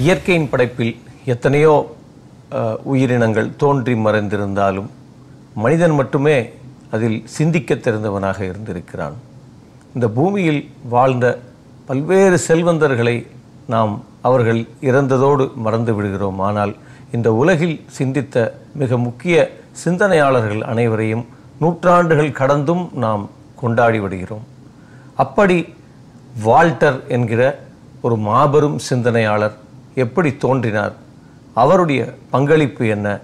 இயற்கையின் படைப்பில் எத்தனையோ உயிரினங்கள் தோன்றி மறைந்திருந்தாலும் மனிதன் மட்டுமே அதில் சிந்திக்க தெரிந்தவனாக இருந்திருக்கிறான். இந்த பூமியில் வாழ்ந்த பல்வேறு செல்வந்தர்களை நாம் அவர்கள் இறந்ததோடு மறந்து விடுகிறோம். ஆனால் இந்த உலகில் சிந்தித்த மிக முக்கிய சிந்தனையாளர்கள் அனைவரையும் நூற்றாண்டுகள் கடந்தும் நாம் கொண்டாடி விடுகிறோம். அப்படி வால்டர் என்கிற ஒரு மாபெரும் சிந்தனையாளர் எப்படி தோன்றினார்? அவருடைய பங்களிப்பு என்ன?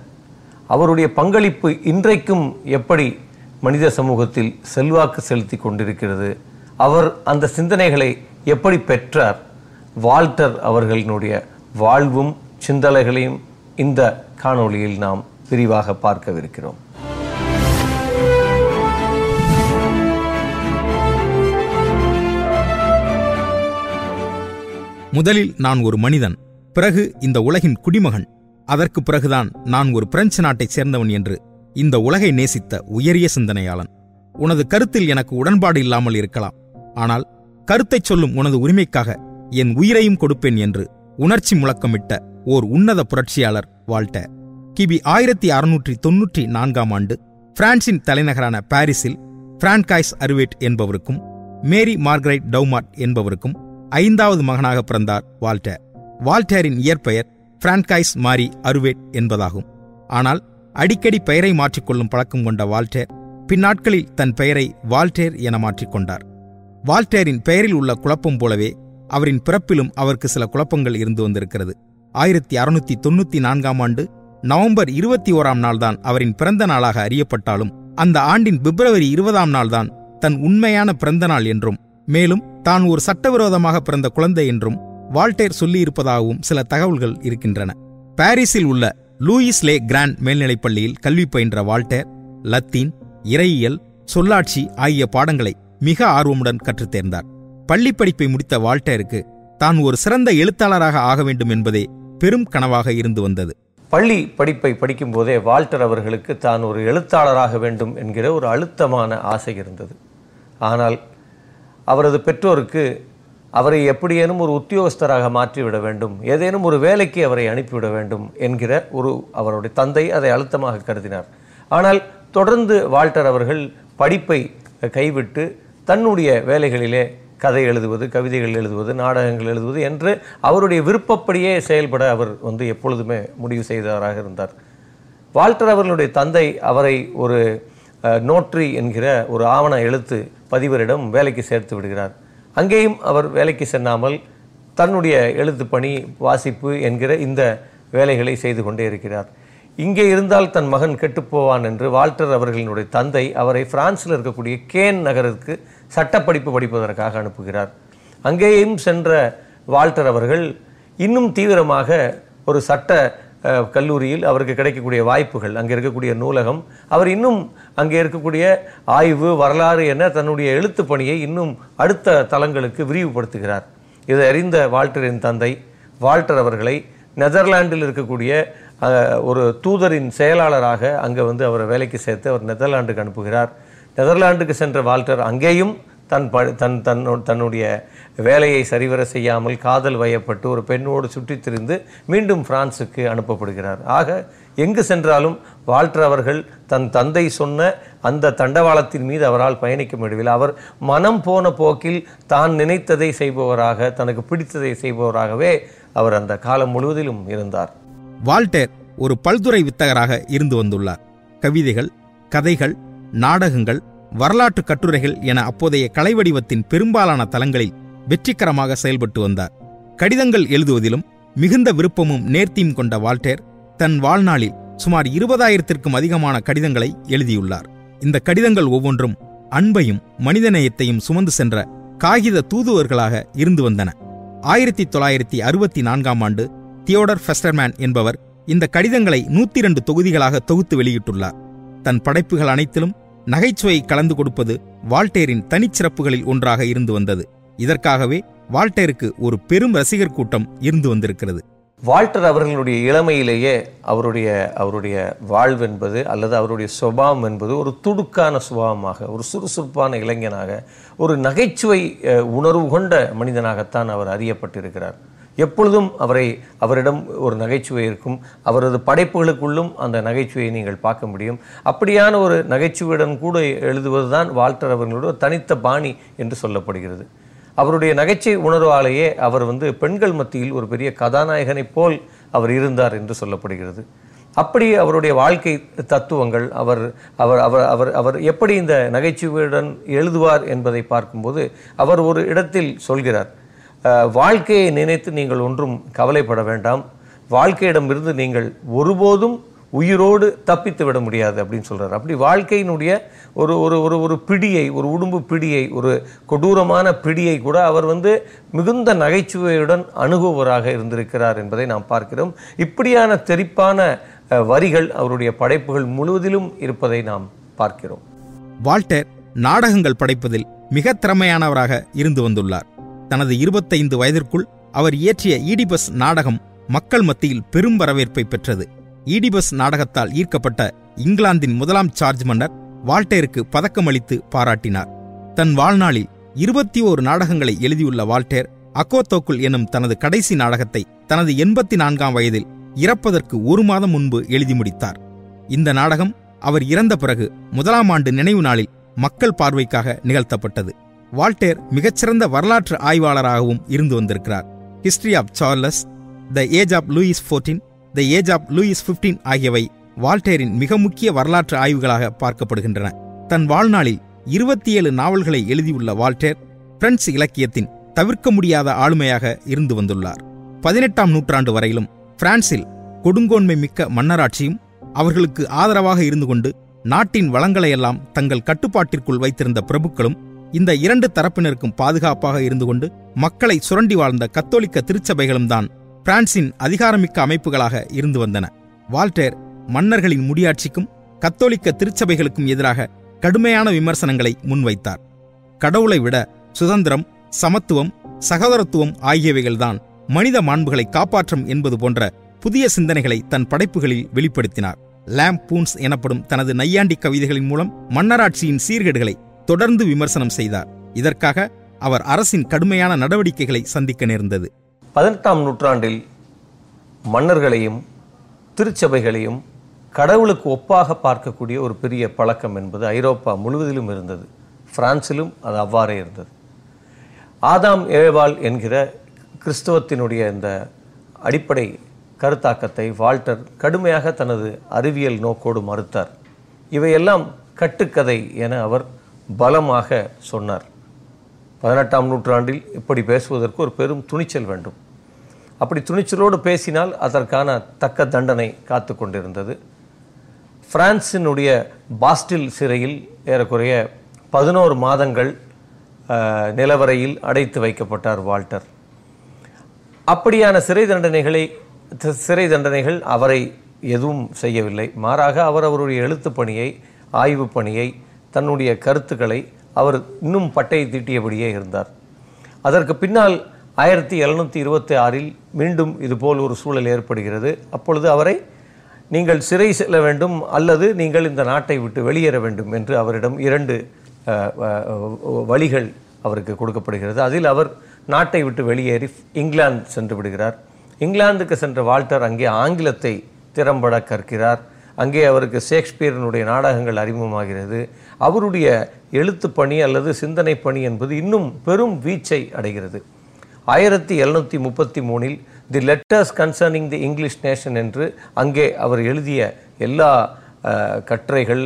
அவருடைய பங்களிப்பு இன்றைக்கும் எப்படி மனித சமூகத்தில் செல்வாக்கு செலுத்தி கொண்டிருக்கிறது? அவர் அந்த சிந்தனைகளை எப்படி பெற்றார்? வால்டர் அவர்களினுடைய வாழ்வும் சிந்தனைகளையும் இந்த காணொளியில் நாம் விரிவாக பார்க்கவிருக்கிறோம். முதலில் நான் ஒரு மனிதன். பிறகு இந்த உலகின் குடிமகன். அதற்கு பிறகுதான் நான் ஒரு பிரெஞ்சு நாட்டைச் சேர்ந்தவன் என்று இந்த உலகை நேசித்த உயரிய சிந்தனையாளன். உனது கருத்தில் எனக்கு உடன்பாடு இல்லாமல் இருக்கலாம். ஆனால் கருத்தைச் சொல்லும் உனது உரிமைக்காக என் உயிரையும் கொடுப்பேன் என்று உணர்ச்சி முழக்கமிட்ட ஓர் உன்னத புரட்சியாளர் வால்டர். கிபி ஆயிரத்தி அறுநூற்றி தொன்னூற்றி நான்காம் ஆண்டு பிரான்சின் தலைநகரான பாரிஸில் பிரான்காய்ஸ் அருவேட் என்பவருக்கும் மேரி மார்கரைட் டவுமாட் என்பவருக்கும் ஐந்தாவது மகனாக பிறந்தார் வால்டர். வால்டேரின் இயற்பெயர் பிரான்காய்ஸ் மாரி அருவேட் என்பதாகும். ஆனால் அடிக்கடி பெயரை மாற்றிக்கொள்ளும் பழக்கம் கொண்ட வால்டேர் பின்னாட்களில் தன் பெயரை வால்டேர் என மாற்றிக்கொண்டார். வால்டேரின் பெயரில் உள்ள குழப்பம் போலவே அவரின் பிறப்பிலும் அவருக்கு சில குழப்பங்கள் இருந்து வந்திருக்கிறது. ஆயிரத்தி அறுநூத்தி தொண்ணூத்தி நான்காம் ஆண்டு நவம்பர் இருபத்தி ஓராம் நாள்தான் அவரின் பிறந்த நாளாக அறியப்பட்டாலும் அந்த ஆண்டின் பிப்ரவரி இருபதாம் நாள்தான் தன் உண்மையான பிறந்த நாள் என்றும் மேலும் தான் ஒரு சட்டவிரோதமாக பிறந்த குழந்தை என்றும் வால்டேர் சொல்லியிருப்பதாகவும் சில தகவல்கள் இருக்கின்றன. பாரிஸில் உள்ள லூயிஸ் லே கிராண்ட் மேல்நிலைப் பள்ளியில் கல்வி பயின்ற வால்டேர் லத்தீன் இறையியல் சொல்லாட்சி ஆகிய பாடங்களை மிக ஆர்வமுடன் கற்றுத் தேர்ந்தார். படிப்பை முடித்த வால்டேருக்கு தான் ஒரு சிறந்த எழுத்தாளராக ஆக வேண்டும் என்பதே பெரும் கனவாக இருந்து வந்தது. பள்ளி படிப்பை படிக்கும்போதே வால்டர் அவர்களுக்கு தான் ஒரு எழுத்தாளராக வேண்டும் என்கிற ஒரு அழுத்தமான ஆசை இருந்தது. ஆனால் அவரது பெற்றோருக்கு அவரை எப்படியேனும் ஒரு உத்தியோகஸ்தராக மாற்றிவிட வேண்டும் ஏதேனும் ஒரு வேலைக்கு அவரை அனுப்பிவிட வேண்டும் என்கிற ஒரு அவருடைய தந்தை அதை அழுத்தமாக கருதினார். ஆனால் தொடர்ந்து வால்டர் அவர்கள் படிப்பை கைவிட்டு தன்னுடைய வேலைகளிலே கதை எழுதுவது கவிதைகள் எழுதுவது நாடகங்கள் எழுதுவது என்று அவருடைய விருப்பப்படியே செயல்பட அவர் வந்து எப்பொழுதுமே முடிவு செய்தவராக இருந்தார். வால்டர் அவர்களுடைய தந்தை அவரை ஒரு நோட்ரி என்கிற ஒரு ஆவண எழுத்து பதிவரிடம் வேலைக்கு சேர்த்து விடுகிறார். அங்கேயும் அவர் வேலைக்கு செல்லாமல் தன்னுடைய எழுத்து பணி வாசிப்பு என்கிற இந்த வேலைகளை செய்து கொண்டே இருக்கிறார். இங்கே இருந்தால் தன் மகன் கெட்டுப்போவான் என்று வால்டர் அவர்களினுடைய தந்தை அவரை பிரான்சில் இருக்கக்கூடிய கேன் நகருக்கு சட்டப்படிப்பு படிப்பதற்காக அனுப்புகிறார். அங்கேயும் சென்ற வால்டர் அவர்கள் இன்னும் தீவிரமாக ஒரு சட்ட கல்லூரியில் அவருக்கு கிடைக்கக்கூடிய வாய்ப்புகள் அங்கே இருக்கக்கூடிய நூலகம் அவர் இன்னும் அங்கே இருக்கக்கூடிய ஆய்வு வரலாறு என தன்னுடைய எழுத்து பணியை இன்னும் அடுத்த தளங்களுக்கு விரிவுபடுத்துகிறார். இதை அறிந்த வால்டரின் தந்தை வால்டர் அவர்களை நெதர்லாண்டில் இருக்கக்கூடிய ஒரு தூதரின் செயலாளராக அங்கே வந்து அவரை வேலைக்கு சேர்த்து அவர் நெதர்லாண்டுக்கு அனுப்புகிறார். நெதர்லாண்டுக்கு சென்ற வால்டர் அங்கேயும் தன் ப தன் தன்னோ தன்னுடைய வேலையை சரிவர செய்யாமல் காதல் வயப்பட்டு ஒரு பெண்ணோடு சுற்றித் திரிந்து மீண்டும் பிரான்சுக்கு அனுப்பப்படுகிறார். ஆக எங்கு சென்றாலும் வால்டர் அவர்கள் தன் தந்தை சொன்ன அந்த தண்டவாளத்தின் மீது அவரால் பயணிக்க முடியவில்லை. அவர் மனம் போன போக்கில் தான் நினைத்ததை செய்பவராக தனக்கு பிடித்ததை செய்பவராகவே அவர் அந்த காலம் முழுவதிலும் இருந்தார். வால்டேர் ஒரு பல்துறை வித்தகராக இருந்து வந்துள்ளார். கவிதைகள் கதைகள் நாடகங்கள் வரலாற்று கட்டுரைகள் என அப்போதைய கலை வடிவத்தின் பெரும்பாலான தளங்களில் வெற்றிகரமாக செயல்பட்டு வந்தார். கடிதங்கள் எழுதுவதிலும் மிகுந்த விருப்பமும் நேர்த்தியும் கொண்ட வால்டேர் தன் வாழ்நாளில் சுமார் இருபதாயிரத்திற்கும் அதிகமான கடிதங்களை எழுதியுள்ளார். இந்த கடிதங்கள் ஒவ்வொன்றும் அன்பையும் மனிதநேயத்தையும் சுமந்து சென்ற காகித தூதுவர்களாக இருந்து வந்தன. ஆயிரத்தி தொள்ளாயிரத்தி அறுபத்தி நான்காம் ஆண்டு தியோடர் ஃபெஸ்டர்மேன் என்பவர் இந்த கடிதங்களை நூத்தி இரண்டு தொகுதிகளாக தொகுத்து வெளியிட்டுள்ளார். தன் படைப்புகள் அனைத்திலும் நகைச்சுவை கலந்து கொடுப்பது வால்டேரின் தனிச்சிறப்புகளில் ஒன்றாக இருந்து வந்தது. இதற்காகவே வால்டேருக்கு ஒரு பெரும் ரசிகர் கூட்டம் இருந்து வந்திருக்கிறது. வால்டர் அவர்களுடைய இளமையிலேயே அவருடைய அவருடைய வாழ்வு என்பது அல்லது அவருடைய சுபாவம் என்பது ஒரு துடுக்கான சுபாவமாக ஒரு சுறுசுறுப்பான இளைஞனாக ஒரு நகைச்சுவை உணர்வு கொண்ட மனிதனாகத்தான் அவர் அறியப்பட்டிருக்கிறார். எப்பொழுதும் அவரை அவரிடம் ஒரு நகைச்சுவை இருக்கும். அவரது படைப்புகளுக்குள்ளும் அந்த நகைச்சுவையை நீங்கள் பார்க்க முடியும். அப்படியான ஒரு நகைச்சுவையுடன் கூட எழுதுவதுதான் வால்டர் அவர்களோட தனித்த பாணி என்று சொல்லப்படுகிறது. அவருடைய நகைச்சுவை உணர்வாலேயே அவர் வந்து பெண்கள் மத்தியில் ஒரு பெரிய கதாநாயகனைப் போல் அவர் இருந்தார் என்று சொல்லப்படுகிறது. அப்படி அவருடைய வாழ்க்கை தத்துவங்கள் அவர் அவர் அவர் அவர் அவர் எப்படி இந்த நகைச்சுவையுடன் எழுதுவார் என்பதை பார்க்கும்போது அவர் ஒரு இடத்தில் சொல்கிறார். வாழ்க்கையை நினைத்து நீங்கள் ஒன்றும் கவலைப்பட வேண்டாம். வாழ்க்கையிடமிருந்து நீங்கள் ஒருபோதும் உயிரோடு தப்பித்து விட முடியாது அப்படின்னு சொல்கிறார் அப்படி வாழ்க்கையினுடைய ஒரு ஒரு ஒரு ஒரு பிடியை ஒரு உடும்பு பிடியை ஒரு கொடூரமான பிடியை கூட அவர் வந்து மிகுந்த நகைச்சுவையுடன் அணுகுவராக இருந்திருக்கிறார் என்பதை நாம் பார்க்கிறோம். இப்படியான தெறிப்பான வரிகள் அவருடைய படைப்புகள் முழுவதிலும் இருப்பதை நாம் பார்க்கிறோம். வால்டர் நாடகங்கள் படைப்பதில் மிக திறமையானவராக இருந்து வந்துள்ளார். தனது இருபத்தைந்து வயதிற்குள் அவர் இயற்றிய ஈடிபஸ் நாடகம் மக்கள் மத்தியில் பெரும் வரவேற்பை பெற்றது. ஈடிபஸ் நாடகத்தால் ஈர்க்கப்பட்ட இங்கிலாந்தின் முதலாம் சார்ஜ் மன்னர் வால்டேருக்கு பதக்கமளித்து பாராட்டினார். தன் வாழ்நாளில் இருபத்தி ஓரு நாடகங்களை எழுதியுள்ள வால்டேர் அக்கோத்தோக்குள் எனும் தனது கடைசி நாடகத்தை தனது எண்பத்தி நான்காம் வயதில் இறப்பதற்கு ஒரு மாதம் முன்பு எழுதி முடித்தார். இந்த நாடகம் அவர் இறந்த பிறகு முதலாம் ஆண்டு நினைவு நாளில் மக்கள் பார்வைக்காக நிகழ்த்தப்பட்டது. வால்டேர் மிகச்சிறந்த வரலாற்று ஆய்வாளராகவும் இருந்து வந்திருக்கிறார். History of Charles the age of Louis fourteen the age of Louis fifteen ஆகியவை வால்டேரின் மிக முக்கிய வரலாற்று ஆய்வுகளாக பார்க்கப்படுகின்றன. தன் வாழ்நாளில் இருபத்தி ஏழு நாவல்களை எழுதியுள்ள வால்டேர் பிரெஞ்சு இலக்கியத்தின் தவிர்க்க முடியாத ஆளுமையாக இருந்து வந்துள்ளார். பதினெட்டாம் நூற்றாண்டு வரையிலும் பிரான்சில் கொடுங்கோன்மை மிக்க மன்னராட்சியும் அவர்களுக்கு ஆதரவாக இருந்து கொண்டு நாட்டின் வளங்களையெல்லாம் தங்கள் கட்டுப்பாட்டிற்குள் வைத்திருந்த பிரபுக்களும் இந்த இரண்டு தரப்பினருக்கும் பாதுகாப்பாக இருந்து கொண்டு மக்களை சுரண்டி வாழ்ந்த கத்தோலிக்க திருச்சபைகளும் தான் பிரான்சின் அதிகாரமிக்க அமைப்புகளாக இருந்து வந்தன. வால்டேர் மன்னர்களின் முடியாட்சிக்கும் கத்தோலிக்க திருச்சபைகளுக்கும் எதிராக கடுமையான விமர்சனங்களை முன்வைத்தார். கடவுளை விட சுதந்திரம் சமத்துவம் சகோதரத்துவம் ஆகியவைகள்தான் மனித மாண்புகளை காப்பாற்றும் என்பது போன்ற புதிய சிந்தனைகளை தன் படைப்புகளில் வெளிப்படுத்தினார். லேம் பூன்ஸ் எனப்படும் தனது நையாண்டி கவிதைகளின் மூலம் மன்னராட்சியின் சீர்கேடுகளை தொடர்ந்து விமர்சனம் செய்தார். இதற்காக அவர் அரசின் கடுமையான நடவடிக்கைகளை சந்திக்க நேர்ந்தது. பதினெட்டாம் நூற்றாண்டில் மன்னர்களையும் திருச்சபைகளையும் கடவுளுக்கு ஒப்பாக பார்க்கக்கூடிய ஒரு பெரிய பழக்கம் என்பது ஐரோப்பா முழுவதிலும் இருந்தது. பிரான்சிலும் அது அவ்வாறே இருந்தது. ஆதாம் ஏவாள் என்கிற கிறிஸ்தவத்தினுடைய இந்த அடிப்படை கருத்தாக்கத்தை வால்டர் கடுமையாக தனது அறிவியல் நோக்கோடு மறுத்தார். இவையெல்லாம் கட்டுக்கதை என அவர் பலமாக சொன்னார். பதினெட்டாம் நூற்றாண்டில் இப்படி பேசுவதற்கு ஒரு பெரும் துணிச்சல் வேண்டும். அப்படி துணிச்சலோடு பேசினால் அதற்கான தக்க தண்டனை காத்து கொண்டிருந்தது. பிரான்சினுடைய பாஸ்டில் சிறையில் ஏறக்குறைய பதினோரு மாதங்கள் நிலவரையில் அடைத்து வைக்கப்பட்டார் வால்டர். அப்படியான சிறை தண்டனைகளை சிறை தண்டனைகள் அவரை எதுவும் செய்யவில்லை. மாறாக அவர் அவருடைய எழுத்து பணியை ஆய்வு பணியை தன்னுடைய கருத்துக்களை அவர் இன்னும் பட்டை தீட்டியபடியே இருந்தார். அதற்கு பின்னால் ஆயிரத்தி எழுநூற்றி இருபத்தி ஆறில் மீண்டும் இதுபோல் ஒரு சூழல் ஏற்படுகிறது. அப்பொழுது அவரை நீங்கள் சிறை செல்ல வேண்டும் அல்லது நீங்கள் இந்த நாட்டை விட்டு வெளியேற வேண்டும் என்று அவரிடம் இரண்டு வழிகள் அவருக்கு கொடுக்கப்படுகிறது. அதில் அவர் நாட்டை விட்டு வெளியேறி இங்கிலாந்து சென்று விடுகிறார். இங்கிலாந்துக்கு சென்ற வால்டர் அங்கே ஆங்கிலத்தை திறம்பட கற்கிறார். அங்கே அவருக்கு ஷேக்ஸ்பியரினுடைய நாடகங்கள் அறிமுகமாகிறது. அவருடைய எழுத்து பணி அல்லது சிந்தனை பணி என்பது இன்னும் பெரும் வீச்சை அடைகிறது. ஆயிரத்தி எழுநூற்றி முப்பத்தி மூணில் the letters concerning the English nation என்று அங்கே அவர் எழுதிய எல்லா கட்டுரைகள்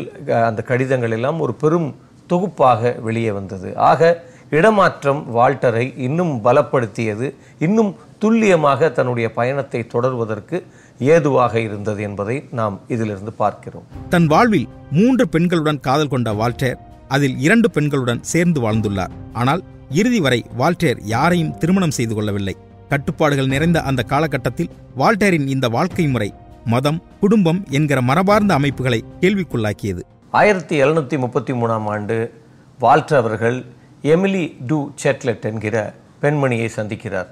அந்த கடிதங்கள் எல்லாம் ஒரு பெரும் தொகுப்பாக வெளியே வந்தது. ஆக இடமாற்றம் வால்டரை இன்னும் பலப்படுத்தியது இன்னும் துல்லியமாக தன்னுடைய பயணத்தை தொடர்வதற்கு ஏதுவாக இருந்தது என்பதை நாம் இதிலிருந்து பார்க்கிறோம். தன் வாழ்வில் மூன்று பெண்களுடன் காதல் கொண்ட வால்டேர் அதில் இரண்டு பெண்களுடன் சேர்ந்து வாழ்ந்துள்ளார். ஆனால் இறுதி வரை வால்டேர் யாரையும் திருமணம் செய்து கொள்ளவில்லை. கட்டுப்பாடுகள் நிறைந்த அந்த காலகட்டத்தில் வால்டேரின் இந்த வாழ்க்கை முறை மதம் குடும்பம் என்கிற மரபார்ந்த அமைப்புகளை கேள்விக்குள்ளாக்கியது. ஆயிரத்தி எழுநூற்றி முப்பத்தி மூணாம் ஆண்டு வால்டர் அவர்கள் எமிலி டு செட்லெட் என்கிற பெண்மணியை சந்திக்கிறார்.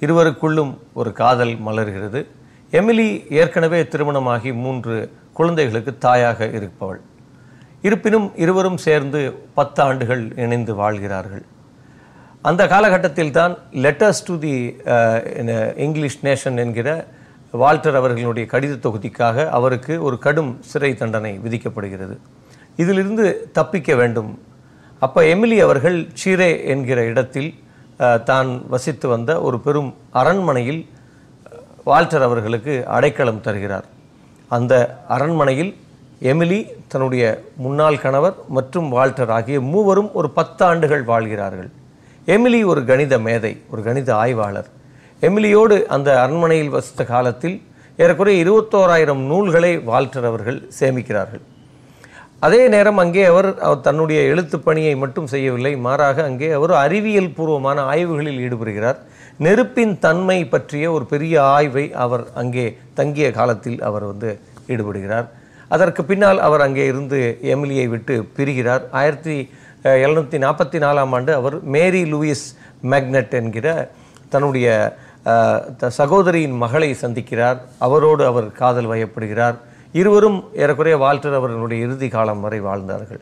இருவருக்குள்ளும் ஒரு காதல் மலர்கிறது. எமிலி ஏற்கனவே திருமணமாகி மூன்று குழந்தைகளுக்கு தாயாக இருப்பவள். இருப்பினும் இருவரும் சேர்ந்து பத்து ஆண்டுகள் இணைந்து வாழ்கிறார்கள். அந்த காலகட்டத்தில் தான் letters to the English nation என்கிற வால்டர் அவர்களுடைய கடித தொகுதிக்காக அவருக்கு ஒரு கடும் சிறை தண்டனை விதிக்கப்படுகிறது. இதிலிருந்து தப்பிக்க வேண்டும். அப்போ எமிலி அவர்கள் சீரே என்கிற இடத்தில் uh, தான் வசித்து வந்த ஒரு பெரும் அரண்மனையில் வால்டர் அவர்களுக்கு அடைக்கலம் தருகிறார். அந்த அரண்மனையில் எமிலி தன்னுடைய முன்னாள் கணவர் மற்றும் வால்டர் ஆகிய மூவரும் ஒரு பத்து ஆண்டுகள் வாழ்கிறார்கள். எமிலி ஒரு கணித மேதை ஒரு கணித ஆய்வாளர். எமிலியோடு அந்த அரண்மனையில் வசித்த காலத்தில் ஏறக்குறைய இருபத்தோராயிரம் நூல்களை வால்டர் அவர்கள் சேமிக்கிறார்கள். அதே நேரம் அங்கே அவர் அவர் தன்னுடைய எழுத்துப் பணியை மட்டும் செய்யவில்லை மாறாக அங்கே அவர் அறிவியல் பூர்வமான ஆய்வுகளில் ஈடுபடுகிறார். நெருப்பின் தன்மை பற்றிய ஒரு பெரிய ஆய்வை அவர் அங்கே தங்கிய காலத்தில் அவர் வந்து ஈடுபடுகிறார். அதற்கு பின்னால் அவர் அங்கே இருந்து எமிலியை விட்டு பிரிகிறார். ஆயிரத்தி எழுநூற்றி நாற்பத்தி நாலாம் ஆண்டு அவர் மேரி லூயிஸ் மேக்னட் என்கிற தன்னுடைய த- சகோதரியின் மகளை சந்திக்கிறார். அவரோடு அவர் காதல் வயப்படுகிறார். இருவரும் ஏறக்குறைய வால்டர் அவர்களுடைய இறுதி காலம் வரை வாழ்ந்தார்கள்.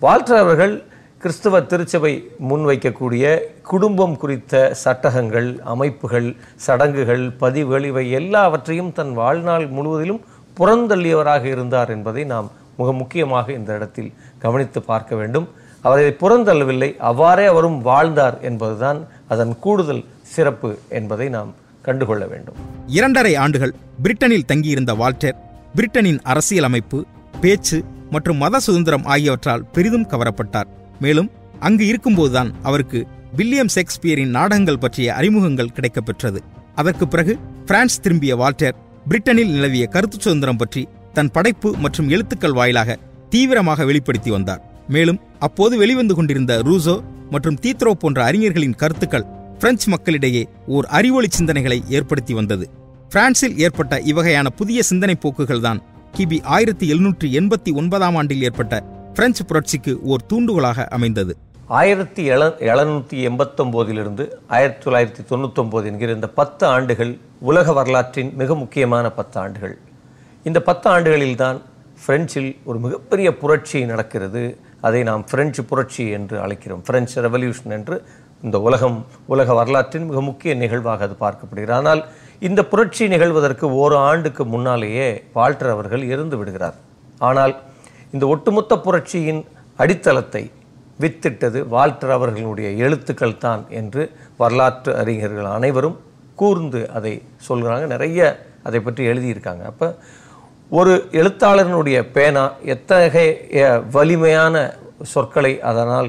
வால்டர் அவர்கள் கிறிஸ்துவ திருச்சபை முன்வைக்கக்கூடிய குடும்பம் குறித்த சட்டகங்கள் அமைப்புகள் சடங்குகள் பதிவுகள் இவை எல்லாவற்றையும் தன் வாழ்நாள் முழுவதிலும் புறந்தள்ளியவராக இருந்தார் என்பதை நாம் மிக முக்கியமாக இந்த இடத்தில் கவனித்து பார்க்க வேண்டும். அவரை புறந்தள்ளவில்லை அவ்வாறே அவரும் வாழ்ந்தார் என்பதுதான் அதன் கூடுதல் சிறப்பு என்பதை நாம் கண்டுகொள்ள வேண்டும். இரண்டரை ஆண்டுகள் பிரிட்டனில் தங்கியிருந்த வால்டர் பிரிட்டனின் அரசியலமைப்பு பேச்சு மற்றும் மத சுதந்திரம் ஆகியவற்றால் பெரிதும் கவரப்பட்டார். மேலும் அங்கு இருக்கும்போதுதான் அவருக்கு வில்லியம் ஷேக்ஸ்பியரின் நாடகங்கள் பற்றிய அறிமுகங்கள் கிடைக்கப்பெற்றது. அதற்கு பிறகு பிரான்ஸ் திரும்பிய வால்டர் பிரிட்டனில் நிலவிய கருத்து சுதந்திரம் பற்றி தன் படைப்பு மற்றும் எழுத்துக்கள் வாயிலாக தீவிரமாக வெளிப்படுத்தி வந்தார். மேலும் அப்போது வெளிவந்து கொண்டிருந்த ரூசோ மற்றும் தீத்ரோ போன்ற அறிஞர்களின் கருத்துக்கள் பிரெஞ்சு மக்களிடையே ஓர் அறிவொளி சிந்தனைகளை ஏற்படுத்தி வந்தது. பிரான்சில் ஏற்பட்ட இவ்வகையான புதிய சிந்தனை போக்குகள்தான் கிபி ஆயிரத்தி எழுநூற்றி எண்பத்தி ஒன்பதாம் ஆண்டில் ஏற்பட்ட பிரெஞ்சு புரட்சிக்கு ஓர் தூண்டுகோலாக அமைந்தது. ஆயிரத்தி எழ எழுநூற்றி எண்பத்தொம்போதிலிருந்து ஆயிரத்தி தொள்ளாயிரத்தி தொண்ணூத்தொம்போது என்கிற இந்த பத்து ஆண்டுகள் உலக வரலாற்றின் மிக முக்கியமான பத்து ஆண்டுகள். இந்த பத்து ஆண்டுகளில்தான் பிரெஞ்சில் ஒரு மிகப்பெரிய புரட்சி நடக்கிறது. அதை நாம் பிரெஞ்சு புரட்சி என்று அழைக்கிறோம். பிரெஞ்சு ரெவல்யூஷன் என்று இந்த உலகம் உலக வரலாற்றின் மிக முக்கிய நிகழ்வாக அது பார்க்கப்படுகிறது. ஆனால் இந்த புரட்சி நிகழ்வதற்கு ஒரு ஆண்டுக்கு முன்னாலேயே வால்டர் அவர்கள் இறந்து விடுகிறார். ஆனால் இந்த ஒட்டுமொத்த புரட்சியின் அடித்தளத்தை வித்திட்டது வால்டர் அவர்களுடைய எழுத்துக்கள் தான் என்று வரலாற்று அறிஞர்கள் அனைவரும் கூர்ந்து அதை சொல்கிறாங்க. நிறைய அதை பற்றி எழுதியிருக்காங்க. அப்போ ஒரு எழுத்தாளரினுடைய பேனா எத்தகைய வலிமையான சொற்களை அதனால்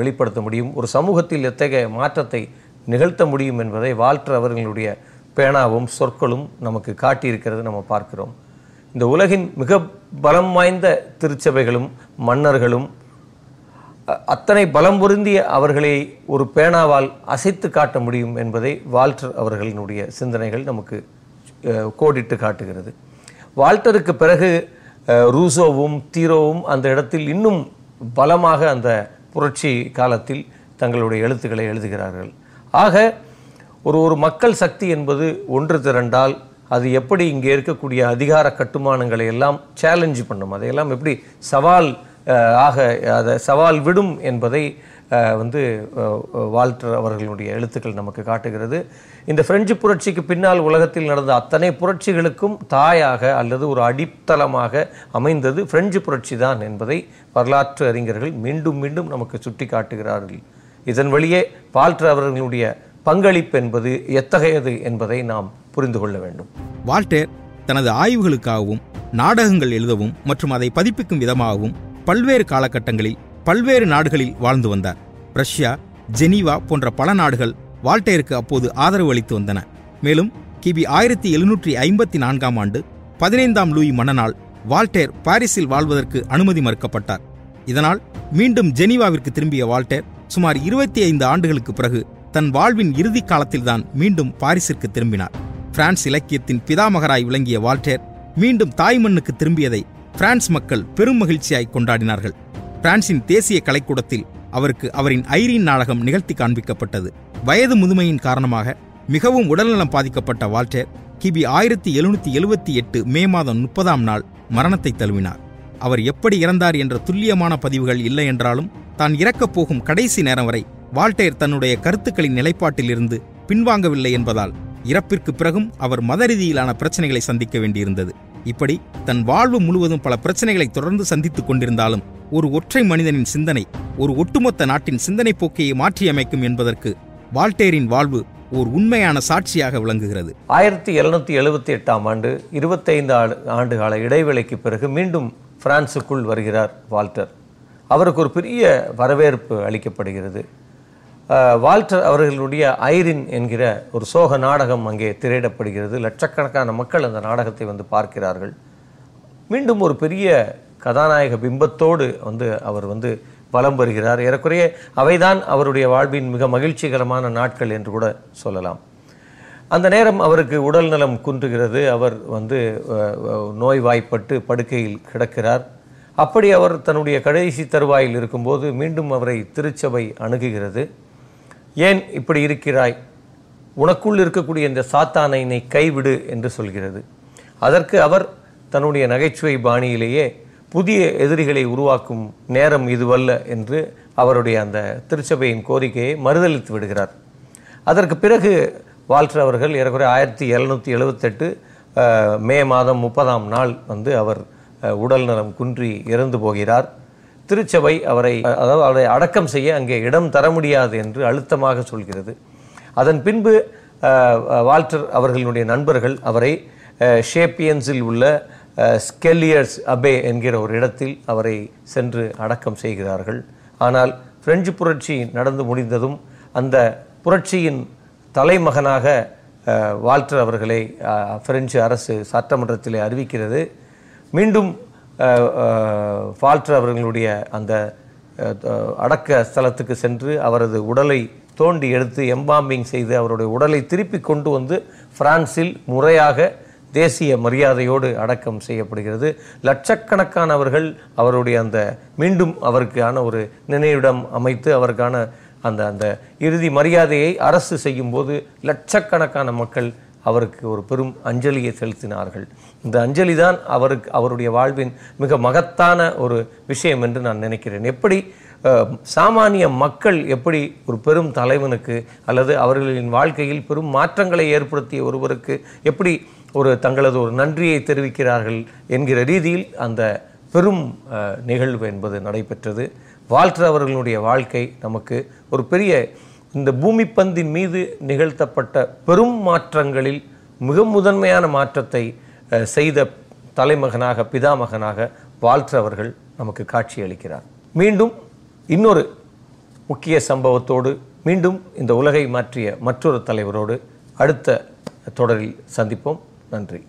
வெளிப்படுத்த முடியும்? ஒரு சமூகத்தில் எத்தகைய மாற்றத்தை நிகழ்த்த முடியும் என்பதை வால்டர் அவர்களுடைய பேனாவும் சொற்களும் நமக்கு காட்டியிருக்கிறது. நம்ம பார்க்கிறோம். இந்த உலகின் மிக பலம் வாய்ந்த திருச்சபைகளும் மன்னர்களும் அத்தனை பலம் பொருந்திய அவர்களை ஒரு பேனாவால் அசைத்து காட்ட முடியும் என்பதை வால்டர் அவர்களினுடைய சிந்தனைகள் நமக்கு கோடிட்டு காட்டுகிறது. வால்டருக்கு பிறகு ரூசோவும் தீரோவும் அந்த இடத்தில் இன்னும் பலமாக அந்த புரட்சி காலத்தில் தங்களுடைய எழுத்துக்களை எழுதுகிறார்கள். ஆக ஒரு ஒரு மக்கள் சக்தி என்பது ஒன்று திரண்டால் அது எப்படி இங்கே இருக்கக்கூடிய அதிகார கட்டுமானங்களை எல்லாம் சேலஞ்சு பண்ணும்? அதையெல்லாம் எப்படி சவால் ஆக அதை சவால் விடும் என்பதை வந்து வால்டர் அவர்களுடைய எழுத்துக்கள் நமக்கு காட்டுகிறது. இந்த பிரெஞ்சு புரட்சிக்கு பின்னால் உலகத்தில் நடந்த அத்தனை புரட்சிகளுக்கும் தாயாக அல்லது ஒரு அடித்தளமாக அமைந்தது பிரெஞ்சு புரட்சி தான் என்பதை வரலாற்று அறிஞர்கள் மீண்டும் மீண்டும் நமக்கு சுட்டி காட்டுகிறார்கள் இதன் வழியே வால்டர் அவர்களுடைய பங்களிப்பு என்பது எத்தகையது என்பதை நாம் புரிந்து கொள்ள வேண்டும். வால்டேர் தனது ஆய்வுகளுக்காகவும் நாடகங்கள் எழுதவும் மற்றும் அதை பதிப்பிக்கும் விதமாகவும் பல்வேறு காலகட்டங்களில் பல்வேறு நாடுகளில் வாழ்ந்து வந்தார். ரஷ்யா ஜெனீவா போன்ற பல நாடுகள் வால்டேருக்கு அப்போது ஆதரவு அளித்து வந்தன. மேலும் கிபி ஆயிரத்தி எழுநூற்றி ஐம்பத்தி நான்காம் ஆண்டு பதினைந்தாம் லூயி மன்னனால் வால்டேர் பாரிஸில் வாழ்வதற்கு அனுமதி மறுக்கப்பட்டார். இதனால் மீண்டும் ஜெனீவாவிற்கு திரும்பிய வால்டேர் சுமார் இருபத்தி ஐந்து ஆண்டுகளுக்கு பிறகு தன் வாழ்வின் இறுதி காலத்தில்தான் மீண்டும் பாரிஸிற்கு திரும்பினார். பிரான்ஸ் இலக்கியத்தின் பிதாமகராய் விளங்கிய வால்டேர் மீண்டும் தாய் மண்ணுக்கு திரும்பியதை பிரான்ஸ் மக்கள் பெரும் மகிழ்ச்சியாய் கொண்டாடினார்கள். பிரான்சின் தேசிய கலைக்கூடத்தில் அவருக்கு அவரின் ஐரீன் நாடகம் நிகழ்த்தி காண்பிக்கப்பட்டது. வயது முதுமையின் காரணமாக மிகவும் உடல்நலம் பாதிக்கப்பட்ட வால்டேர் கிபி ஆயிரத்தி எழுநூத்தி எழுபத்தி எட்டு மே மாதம் முப்பதாம் நாள் மரணத்தை தழுவினார். அவர் எப்படி இறந்தார் என்ற துல்லியமான பதிவுகள் இல்லை என்றாலும் தான் இறக்கப் போகும் கடைசி நேரம் வரை வால்டேர் தன்னுடைய கருத்துக்களின் நிலைப்பாட்டிலிருந்து பின்வாங்கவில்லை என்பதால் இறப்பிற்கு பிறகும் அவர் மத ரீதியிலான பிரச்சனைகளை சந்திக்க வேண்டியிருந்தது. இப்படி தன் வாழ்வு முழுவதும் பல பிரச்சனைகளை தொடர்ந்து சந்தித்துக் கொண்டிருந்தாலும் ஒரு ஒற்றை மனிதனின் சிந்தனை ஒரு ஒட்டுமொத்த நாட்டின் சிந்தனை போக்கையை மாற்றியமைக்கும் என்பதற்கு வால்டேரின் வாழ்வு ஓர் உண்மையான சாட்சியாக விளங்குகிறது. ஆயிரத்தி எழுநூத்தி எழுபத்தி எட்டாம் ஆண்டு இருபத்தைந்து ஆண்டு ஆண்டுகால இடைவேளைக்கு பிறகு மீண்டும் பிரான்சுக்குள் வருகிறார் வால்டர். அவருக்கு ஒரு பெரிய வரவேற்பு அளிக்கப்படுகிறது. வால்டர் அவர்களுடைய ஐரின் என்கிற ஒரு சோக நாடகம் அங்கே திரையிடப்படுகிறது. லட்சக்கணக்கான மக்கள் அந்த நாடகத்தை வந்து பார்க்கிறார்கள். மீண்டும் ஒரு பெரிய கதாநாயக பிம்பத்தோடு வந்து அவர் வந்து வலம் வருகிறார். ஏறக்குறைய அவைதான் அவருடைய வாழ்வின் மிக மகிழ்ச்சிகரமான நாட்கள் என்று கூட சொல்லலாம். அந்த நேரம் அவருக்கு உடல் நலம் குன்றுகிறது. அவர் வந்து நோய்வாய்ப்பட்டு படுக்கையில் கிடக்கிறார். அப்படி அவர் தன்னுடைய கடைசி தருவாயில் இருக்கும்போது மீண்டும் அவரை திருச்சபை அணுகுகிறது. ஏன் இப்படி இருக்கிறாய்? உனக்குள் இருக்கக்கூடிய இந்த சாத்தானை நீ கைவிடு என்று சொல்கிறது. அதற்கு அவர் தன்னுடைய நகைச்சுவை பாணியிலேயே புதிய எதிரிகளை உருவாக்கும் நேரம் இதுவல்ல என்று அவருடைய அந்த திருச்சபையின் கோரிக்கையை மறுதளித்து விடுகிறார். அதற்கு பிறகு வால்டர் அவர்கள் ஏறக்குறைய ஆயிரத்தி எழுநூற்றி எழுபத்தெட்டு மே மாதம் முப்பதாம் நாள் வந்து அவர் உடல் நலம் குன்றி இறந்து போகிறார். திருச்சபை அவரை அதாவது அவரை அடக்கம் செய்ய அங்கே இடம் தர முடியாது என்று அழுத்தமாக சொல்கிறது. அதன் பின்பு வால்டர் அவர்களுடைய நண்பர்கள் அவரை ஷேப்பியன்ஸில் உள்ள ஸ்கெல்லியர்ஸ் அபே என்கிற ஒரு இடத்தில் அவரை சென்று அடக்கம் செய்கிறார்கள். ஆனால் பிரெஞ்சு புரட்சி நடந்து முடிந்ததும் அந்த புரட்சியின் தலைமகனாக வால்டர் அவர்களை பிரெஞ்சு அரசு சட்டமன்றத்தில் அறிவிக்கிறது. மீண்டும் ஃபால்டர் அவர்களுடைய அந்த அடக்க ஸ்தலத்துக்கு சென்று அவரது உடலை தோண்டி எடுத்து எம்பாம்பிங் செய்து அவருடைய உடலை திருப்பி கொண்டு வந்து பிரான்சில் முறையாக தேசிய மரியாதையோடு அடக்கம் செய்யப்படுகிறது. லட்சக்கணக்கானவர்கள் அவருடைய அந்த மீண்டும் அவருக்கான ஒரு நினைவிடம் அமைத்து அவருக்கான அந்த அந்த இறுதி மரியாதையை அரசு செய்யும்போது லட்சக்கணக்கான மக்கள் அவருக்கு ஒரு பெரும் அஞ்சலியை செலுத்தினார்கள். இந்த அஞ்சலி தான் அவருக்கு அவருடைய வாழ்வின் மிக மகத்தான ஒரு விஷயம் என்று நான் நினைக்கிறேன். எப்படி சாமானிய மக்கள் எப்படி ஒரு பெரும் தலைவனுக்கு அல்லது அவர்களின் வாழ்க்கையில் பெரும் மாற்றங்களை ஏற்படுத்திய ஒருவருக்கு எப்படி ஒரு தங்களது ஒரு நன்றியை தெரிவிக்கிறார்கள் என்கிற ரீதியில் அந்த பெரும் நிகழ்வு என்பது நடைபெற்றது. வால்டர் அவர்களுடைய வாழ்க்கை நமக்கு ஒரு பெரிய இந்த பூமி பந்தின் மீது நிகழ்த்தப்பட்ட பெரும் மாற்றங்களில் மிக முதன்மையான மாற்றத்தை செய்த தலைமகனாக பிதாமகனாக வால்டர் அவர்கள் நமக்கு காட்சியளிக்கிறார். மீண்டும் இன்னொரு முக்கிய சம்பவத்தோடு மீண்டும் இந்த உலகை மாற்றிய மற்றொரு தலைவரோடு அடுத்த தொடரில் சந்திப்போம். நன்றி.